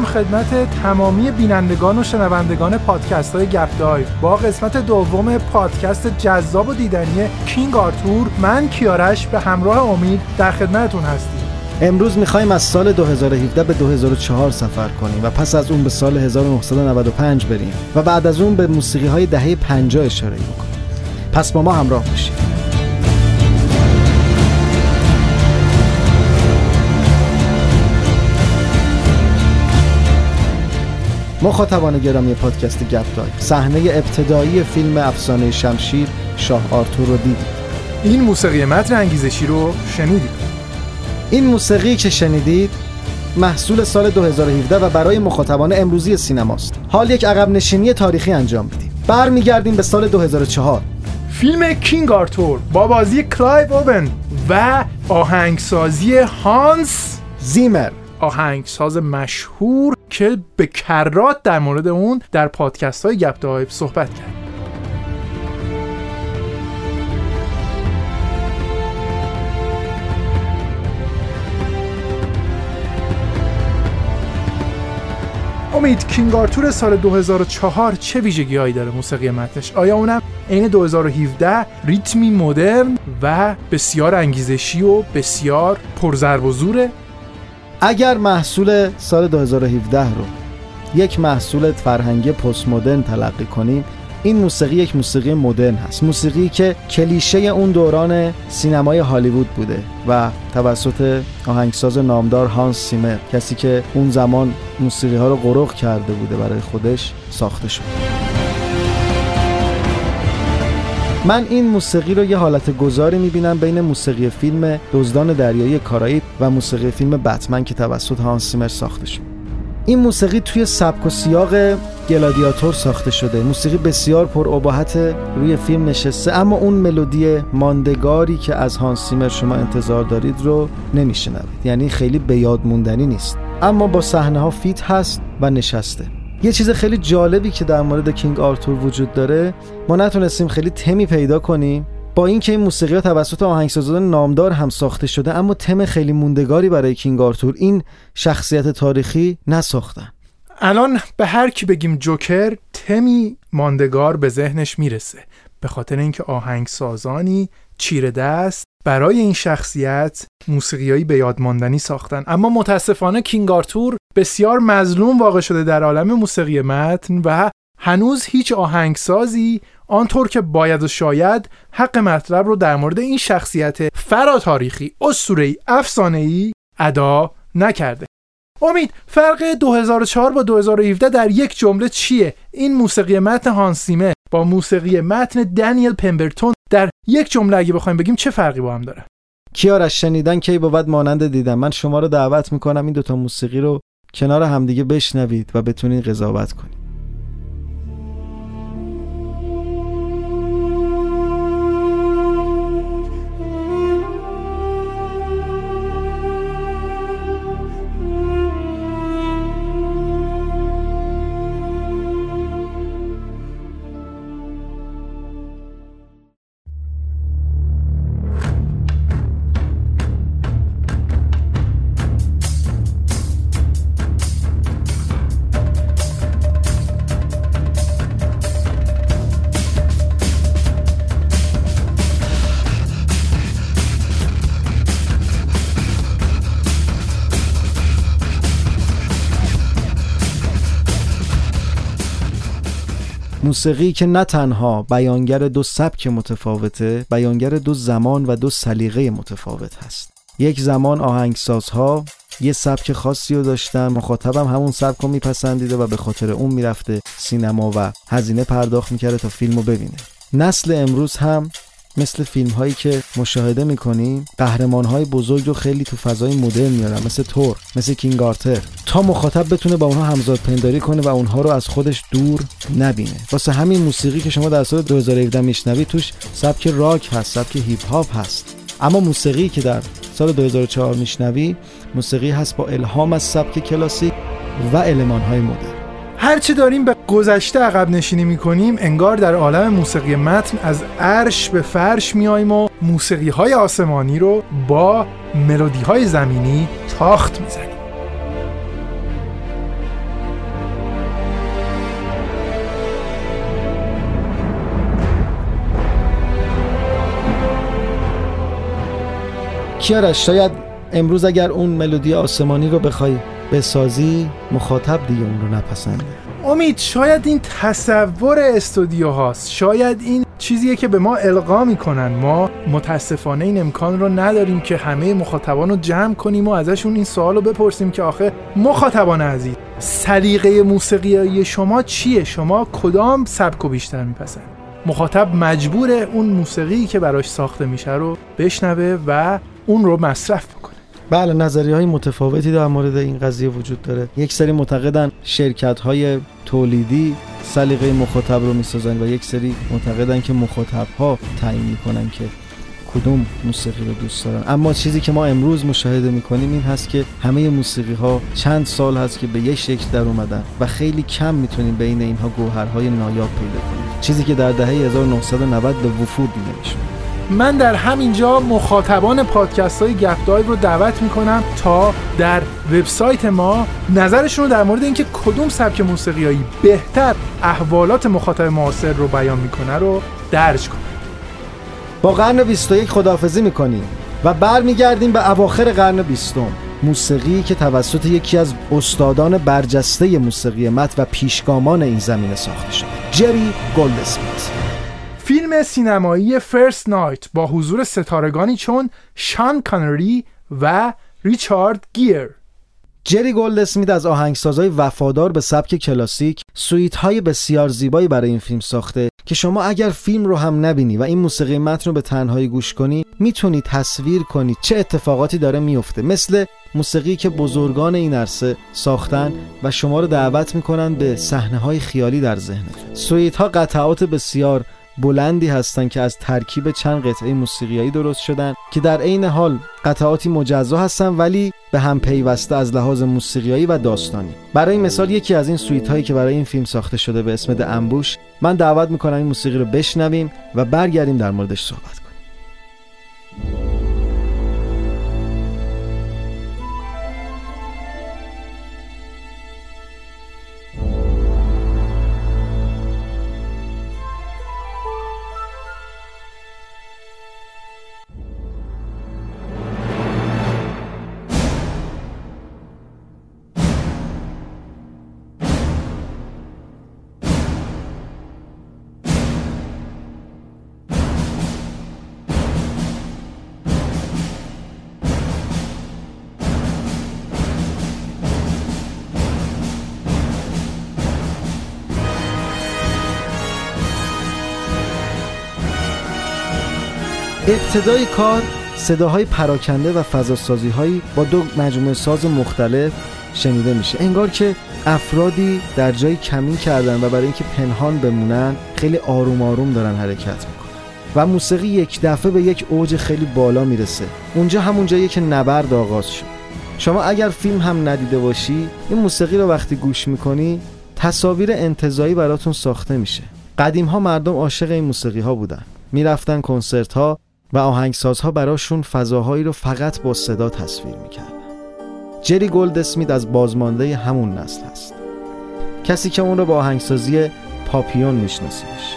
می‌کنم خدمت تمامی بینندگان و شنوندگان پادکست های گپ دایو. با قسمت دوم پادکست جذاب و دیدنی کینگ آرتور من کیارش به همراه امید در خدمتتون هستیم. امروز می‌خوایم از سال 2017 به 2004 سفر کنیم و پس از اون به سال 1995 بریم و بعد از اون به موسیقی های دهه 50 اشاره بکنیم. پس با ما همراه باشید. مخاطبان گرامی پادکست گپ دایو صحنه ابتدایی فیلم افسانه شمشیر شاه آرتور رو دیدید. این موسیقی متن انگیزشی رو شنیدید؟ این موسیقی که شنیدید محصول سال 2017 و برای مخاطبان امروزی سینماست. حال یک عقب نشینی تاریخی انجام میدیم. برمیگردیم به سال 2004 فیلم King Arthur با بازی کلایو اوون و آهنگسازی هانس زیمر. آهنگساز مشهور که به کرات در مورد اون در پادکست های گپ صحبت کرد. امید کینگ آرتور سال 2004 چه ویژگی هایی داره موسیقی متنش؟ آیا اونم عین 2017 ریتمی مدرن و بسیار انگیزشی و بسیار پرزرب و زوره؟ اگر محصول سال 2017 رو یک محصول فرهنگی پست مدرن تلقی کنیم این موسیقی یک موسیقی مدرن هست. موسیقی که کلیشه اون دوران سینمای هالیوود بوده و توسط آهنگساز نامدار هانس سیمر کسی که اون زمان موسیقی ها رو غرق کرده بوده برای خودش ساخته شد من این موسیقی رو یه حالت گذاری می‌بینم بین موسیقی فیلم دزدان دریایی کارائیب و موسیقی فیلم بتمن که توسط هانس سیمر ساخته شد. این موسیقی توی سبک و سیاق گلادیاتور ساخته شده. موسیقی بسیار پر ابهت روی فیلم نشسته اما اون ملودی ماندگاری که از هانس زیمر شما انتظار دارید رو نمیشنوید. یعنی خیلی به یاد موندنی نیست. اما با صحنه ها fit هست و نشسته. یه چیز خیلی جالبی که در مورد King Arthur وجود داره ما نتونستیم خیلی تمی پیدا کنیم. با اینکه این موسیقی ها توسط آهنگسازان نامدار هم ساخته شده اما تم خیلی موندگاری برای King Arthur این شخصیت تاریخی نساختن. الان به هر کی بگیم جوکر تمی ماندگار به ذهنش می‌رسه. به خاطر اینکه آهنگسازانی چیره دست برای این شخصیت موسیقیایی به یاد ماندنی ساختن. اما متاسفانه کینگ آرتور بسیار مظلوم واقع شده در عالم موسیقی متن و هنوز هیچ آهنگسازی آنطور که باید و شاید حق مطلب رو در مورد این شخصیت فراتاریخی اسطوره‌ای افسانه‌ای ادا نکرده. امید فرق 2004 با 2017 در یک جمله چیه؟ این موسیقی متن هانسیمه با موسیقی متن دنیل پمبرتون در یک جمله اگه بخوایم بگیم چه فرقی با هم داره؟ کیارش شنیدن کی بود مانند دیدن. من شما رو دعوت می‌کنم این دوتا موسیقی رو کنار همدیگه بشنوید و بتونین قضاوت کنید. موسیقی که نه تنها بیانگر دو سبک متفاوته بیانگر دو زمان و دو سلیقه متفاوت هست. یک زمان آهنگسازها یه سبک خاصی رو داشتن مخاطبم همون سبک رو میپسندیده و به خاطر اون می‌رفته سینما و هزینه پرداخت می‌کرده تا فیلم رو ببینه. نسل امروز هم مثل فیلم هایی که مشاهده می‌کنیم قهرمان های بزرگ رو خیلی تو فضای مدرن میارن مثل تور مثل کینگ آرتر. تا مخاطب بتونه با اونها همزاد پنداری کنه و اونها رو از خودش دور نبینه. واسه همین موسیقی که شما در سال 2017 میشنوید توش سبک راک هست سبک هیپ هاپ هست. اما موسیقی که در سال 2004 میشنوی موسیقی هست با الهام از سبک کلاسیک و المان های مدرن. هرچه داریم به گذشته عقب نشینی می‌کنیم انگار در عالم موسیقی متن از عرش به فرش میایم و موسیقی های آسمانی رو با ملودی های زمینی تاخت می‌زنیم. کیارش شاید امروز اگر اون ملودی آسمانی رو بخوای بسازی مخاطب دیگه اون رو نپسنده امید شاید این تصور استودیو هاست. شاید این چیزیه که به ما القا می‌کنن. ما متاسفانه این امکان رو نداریم که همه مخاطبان رو جمع کنیم و ازشون این سوال رو بپرسیم که آخه مخاطبان عزیز سلیقه موسیقیایی شما چیه؟ شما کدام سبک و بیشتر میپسند؟ مخاطب مجبور اون موسیقی که براش ساخته میشه رو بشنوه و اون رو مصرف بکنه. بله نظریه های متفاوتی در مورد این قضیه وجود داره. یک سری معتقدن شرکت های تولیدی سلیقه مخاطب رو می‌سازن و یک سری معتقدن که مخاطب ها تعیین می‌کنن که کدوم موسیقی رو دوست دارن. اما چیزی که ما امروز مشاهده می‌کنیم این هست که همه موسیقی ها چند سال هست که به یک شکل در اومدن و خیلی کم می‌تونیم بین اینها گوهرهای نایاب پیدا کنیم. چیزی که در دهه 1990 به وفور دیده میشه من در همینجا مخاطبان پادکست های گپ دایو رو دعوت می‌کنم تا در وبسایت ما نظرشون رو در مورد اینکه کدوم سبک موسیقیایی بهتر احوالات مخاطب معاصر رو بیان می‌کنه رو درج کنن با قرن 21 خداحافظی می‌کنیم و برمیگردیم به اواخر قرن 20 موسیقی که توسط یکی از استادان برجسته موسیقی مت و پیشگامان این زمینه ساخته شد جری گولدسمیت فیلم سینمایی First Knight با حضور ستارگانی چون شان کانری و ریچارد گیر. جری گولدسمیت از آهنگسازهای وفادار به سبک کلاسیک suite های بسیار زیبایی برای این فیلم ساخته که شما اگر فیلم رو هم نبینی و این موسیقی متن رو به تنهایی گوش کنی می‌تونی تصویر کنی چه اتفاقاتی داره میفته مثل موسیقی که بزرگان این عرصه ساختن و شما رو دعوت می‌کنن به صحنه های خیالی در ذهنتون سویت ها قطعات بسیار بلندی هستند که از ترکیب چند قطعه موسیقیایی درست شدن که در عین حال قطعاتی مجزا هستن ولی به هم پیوسته از لحاظ موسیقیایی و داستانی. برای مثال یکی از این سویت هایی که برای این فیلم ساخته شده به اسم انبوش من دعوت می‌کنم این موسیقی رو بشنویم و برگردیم در موردش صحبت کنیم. ابتدای کار صداهای پراکنده و فضاسازی هایی با دو مجموعه ساز مختلف شنیده میشه. انگار که افرادی در جای کمین کردن و برای اینکه پنهان بمونن خیلی آروم آروم دارن حرکت می‌کنن. و موسیقی یک دفعه به یک اوج خیلی بالا می‌رسه. اونجا همون جایی که نبرد آغاز شد. شما اگر فیلم هم ندیده باشی این موسیقی رو وقتی گوش می‌کنی تصاویر انتظایی براتون ساخته میشه. قدیم ها مردم عاشق این موسیقی ها بودن. می‌رفتن کنسرت ها و آهنگسازها براشون فضاهایی رو فقط با صدا تصویر می‌کردن. جری گولد اسمیت از بازمانده همون نسل هست. کسی که اون رو با آهنگسازی پاپیون میشناسیمش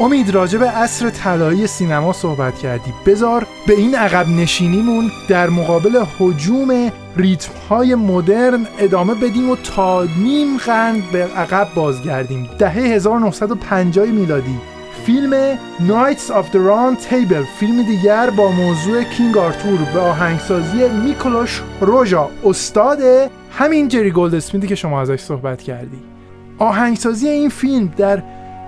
امید راجع به عصر طلایی سینما صحبت کردی. بذار به این عقب نشینیمون در مقابل حجوم ریتم های مدرن ادامه بدیم و تا نیم قرن به عقب بازگردیم. دهه 1950 میلادی. فیلم Knights of the Round Table فیلم دیگر با موضوع کینگ آرتور به آهنگسازی میکلوش روژا. استاد همین جری گولد اسمیدی که شما ازش صحبت کردی. آهنگسازی این فیلم در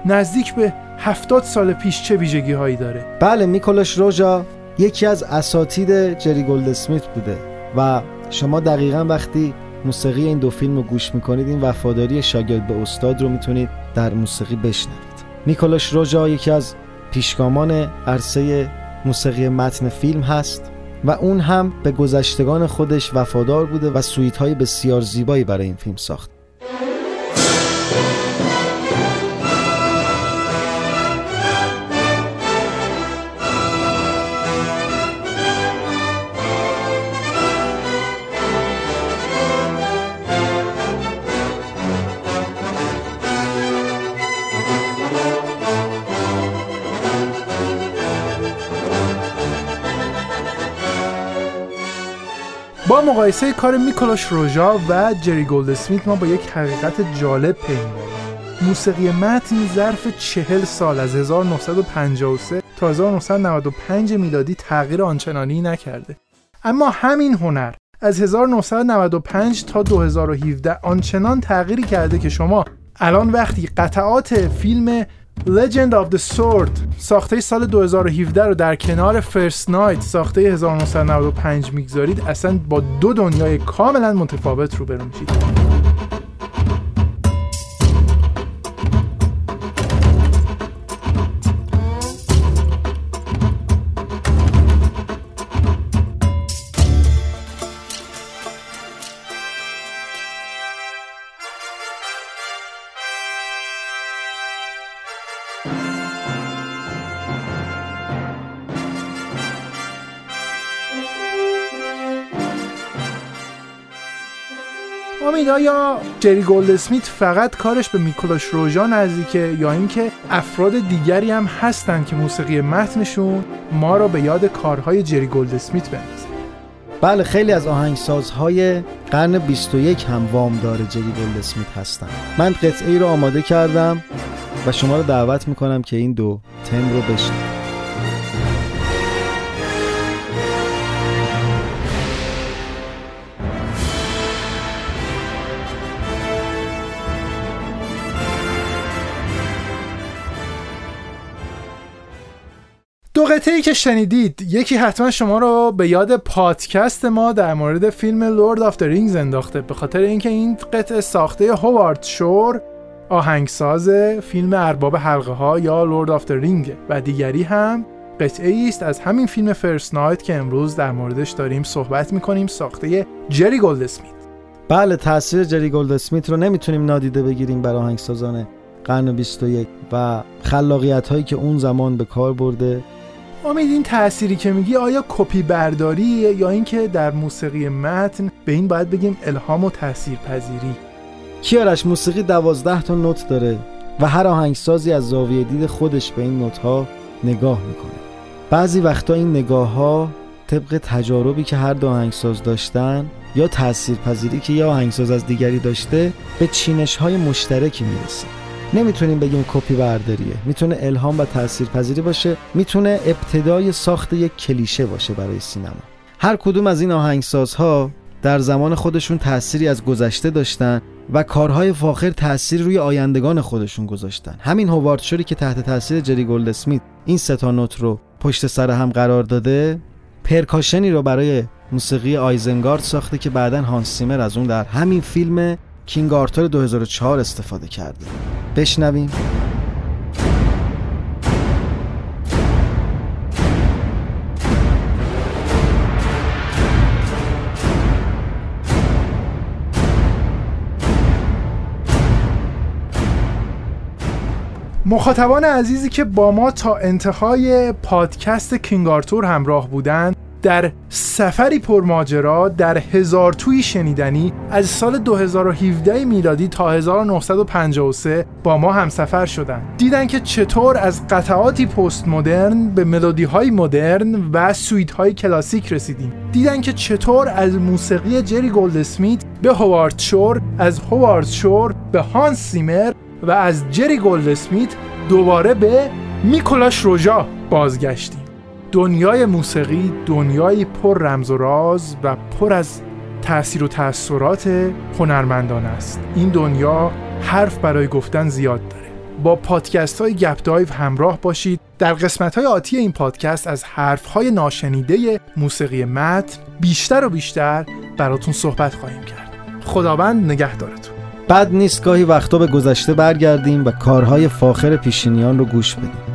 نزدیک به هفتاد سال پیش چه ویژگی هایی داره؟ بله میکلوش روژا یکی از اساتید جری گولد اسمیت بوده و شما دقیقا وقتی موسیقی این دو فیلم رو گوش می‌کنید این وفاداری شاگرد به استاد رو می‌تونید در موسیقی بشنوید. نیکولاش روژا یکی از پیشگامان عرصه موسیقی متن فیلم هست و اون هم به گذشتگان خودش وفادار بوده و سویت های بسیار زیبایی برای این فیلم ساخت. مقایسه کار میکولاش روژا و جری گولدسمیت ما با یک حقیقت جالب پی موسیقی متن ظرف چهل سال از 1953 تا 1995 میلادی تغییر آنچنانی نکرده. اما همین هنر از 1995 تا 2017 آنچنان تغییری کرده که شما الان وقتی قطعات فیلم Legend of the Sword ساخته سال 2017 رو در کنار First Night ساخته 1995 می‌گذارید. اصلا با دو دنیای کاملا متفاوت روبرو میشید. امید آیا جری گولد اسمیت فقط کارش به میکولاش روژا نزدیکه یا اینکه افراد دیگری هم هستن که موسیقی متنشون ما را به یاد کارهای جری گولد اسمیت بندازه؟ بله خیلی از آهنگسازهای قرن 21 هم وامدار جری گولد اسمیت هستن. من قطعه ای رو آماده کردم و شما رو دعوت می‌کنم که این دو تم رو بشنوید. ای که شنیدید یکی حتما شما رو به یاد پادکست ما در مورد فیلم Lord of Rings انداخته به خاطر اینکه این قطعه ساخته هوارد شور آهنگساز فیلم ارباب حلقه ها یا Lord of Ring و دیگری هم قطعه است از همین فیلم First Knight که امروز در موردش داریم صحبت می‌کنیم ساخته جری گولد اسمیت بله تاثیر جری گولد اسمیت رو نمی‌تونیم نادیده بگیریم بر آهنگسازان قرن 21 و خلاقیت هایی که اون زمان به کار برده. امید این تأثیری که میگی آیا کپی برداری یا اینکه در موسیقی متن به این باید بگیم الهام و تاثیر پذیری؟ کیارش موسیقی دوازده تا نوت داره و هر آهنگسازی از زاویه دید خودش به این نوت ها نگاه می‌کنه. بعضی وقتا این نگاه ها طبق تجاربی که هر دو آهنگساز داشتن یا تأثیر پذیری که یه آهنگساز از دیگری داشته به چینش های مشترکی می‌رسه. نمی‌تونیم بگیم کپی برداریه. می‌تونه الهام و تاثیرپذیری باشه می‌تونه ابتدای ساخت یک کلیشه باشه برای سینما. هر کدوم از این آهنگسازها در زمان خودشون تأثیری از گذشته داشتن و کارهای فاخر تاثیر روی آیندگان خودشون گذاشتن. همین هوارد شوری که تحت تاثیر جری گولد اسمیت این ستا نوت رو پشت سر هم قرار داده پرکاشنی رو برای موسیقی آیزنگارد ساخته که بعدا هانس سیمر از اون در همین فیلم کینگ آرتور 2004 استفاده کرده. بشنویم. مخاطبان عزیزی که با ما تا انتهای پادکست کینگ آرتور همراه بودند در سفری پرماجرا در هزار توی شنیدنی از سال 2017 میلادی تا 1953 با ما هم سفر شدن. دیدن که چطور از قطعاتی پست مدرن به ملودی های مدرن و سویت های کلاسیک رسیدیم. دیدن که چطور از موسیقی جری گولد اسمیت به هوارد شور از هوارد شور به هانس سیمر و از جری گولد اسمیت دوباره به میکولاش روژا بازگشتیم. دنیای موسیقی دنیایی پر رمز و راز و پر از تأثیر و تأثیرات هنرمندان است. این دنیا حرف برای گفتن زیاد داره. با پادکست های گپ دایو همراه باشید. در قسمت های آتی این پادکست از حرف های ناشنیده موسیقی متن بیشتر و بیشتر براتون صحبت خواهیم کرد. خداوند نگهدارتون. بد نیست گاهی وقتا به گذشته برگردیم و کارهای فاخر پیشینیان رو گوش بدیم.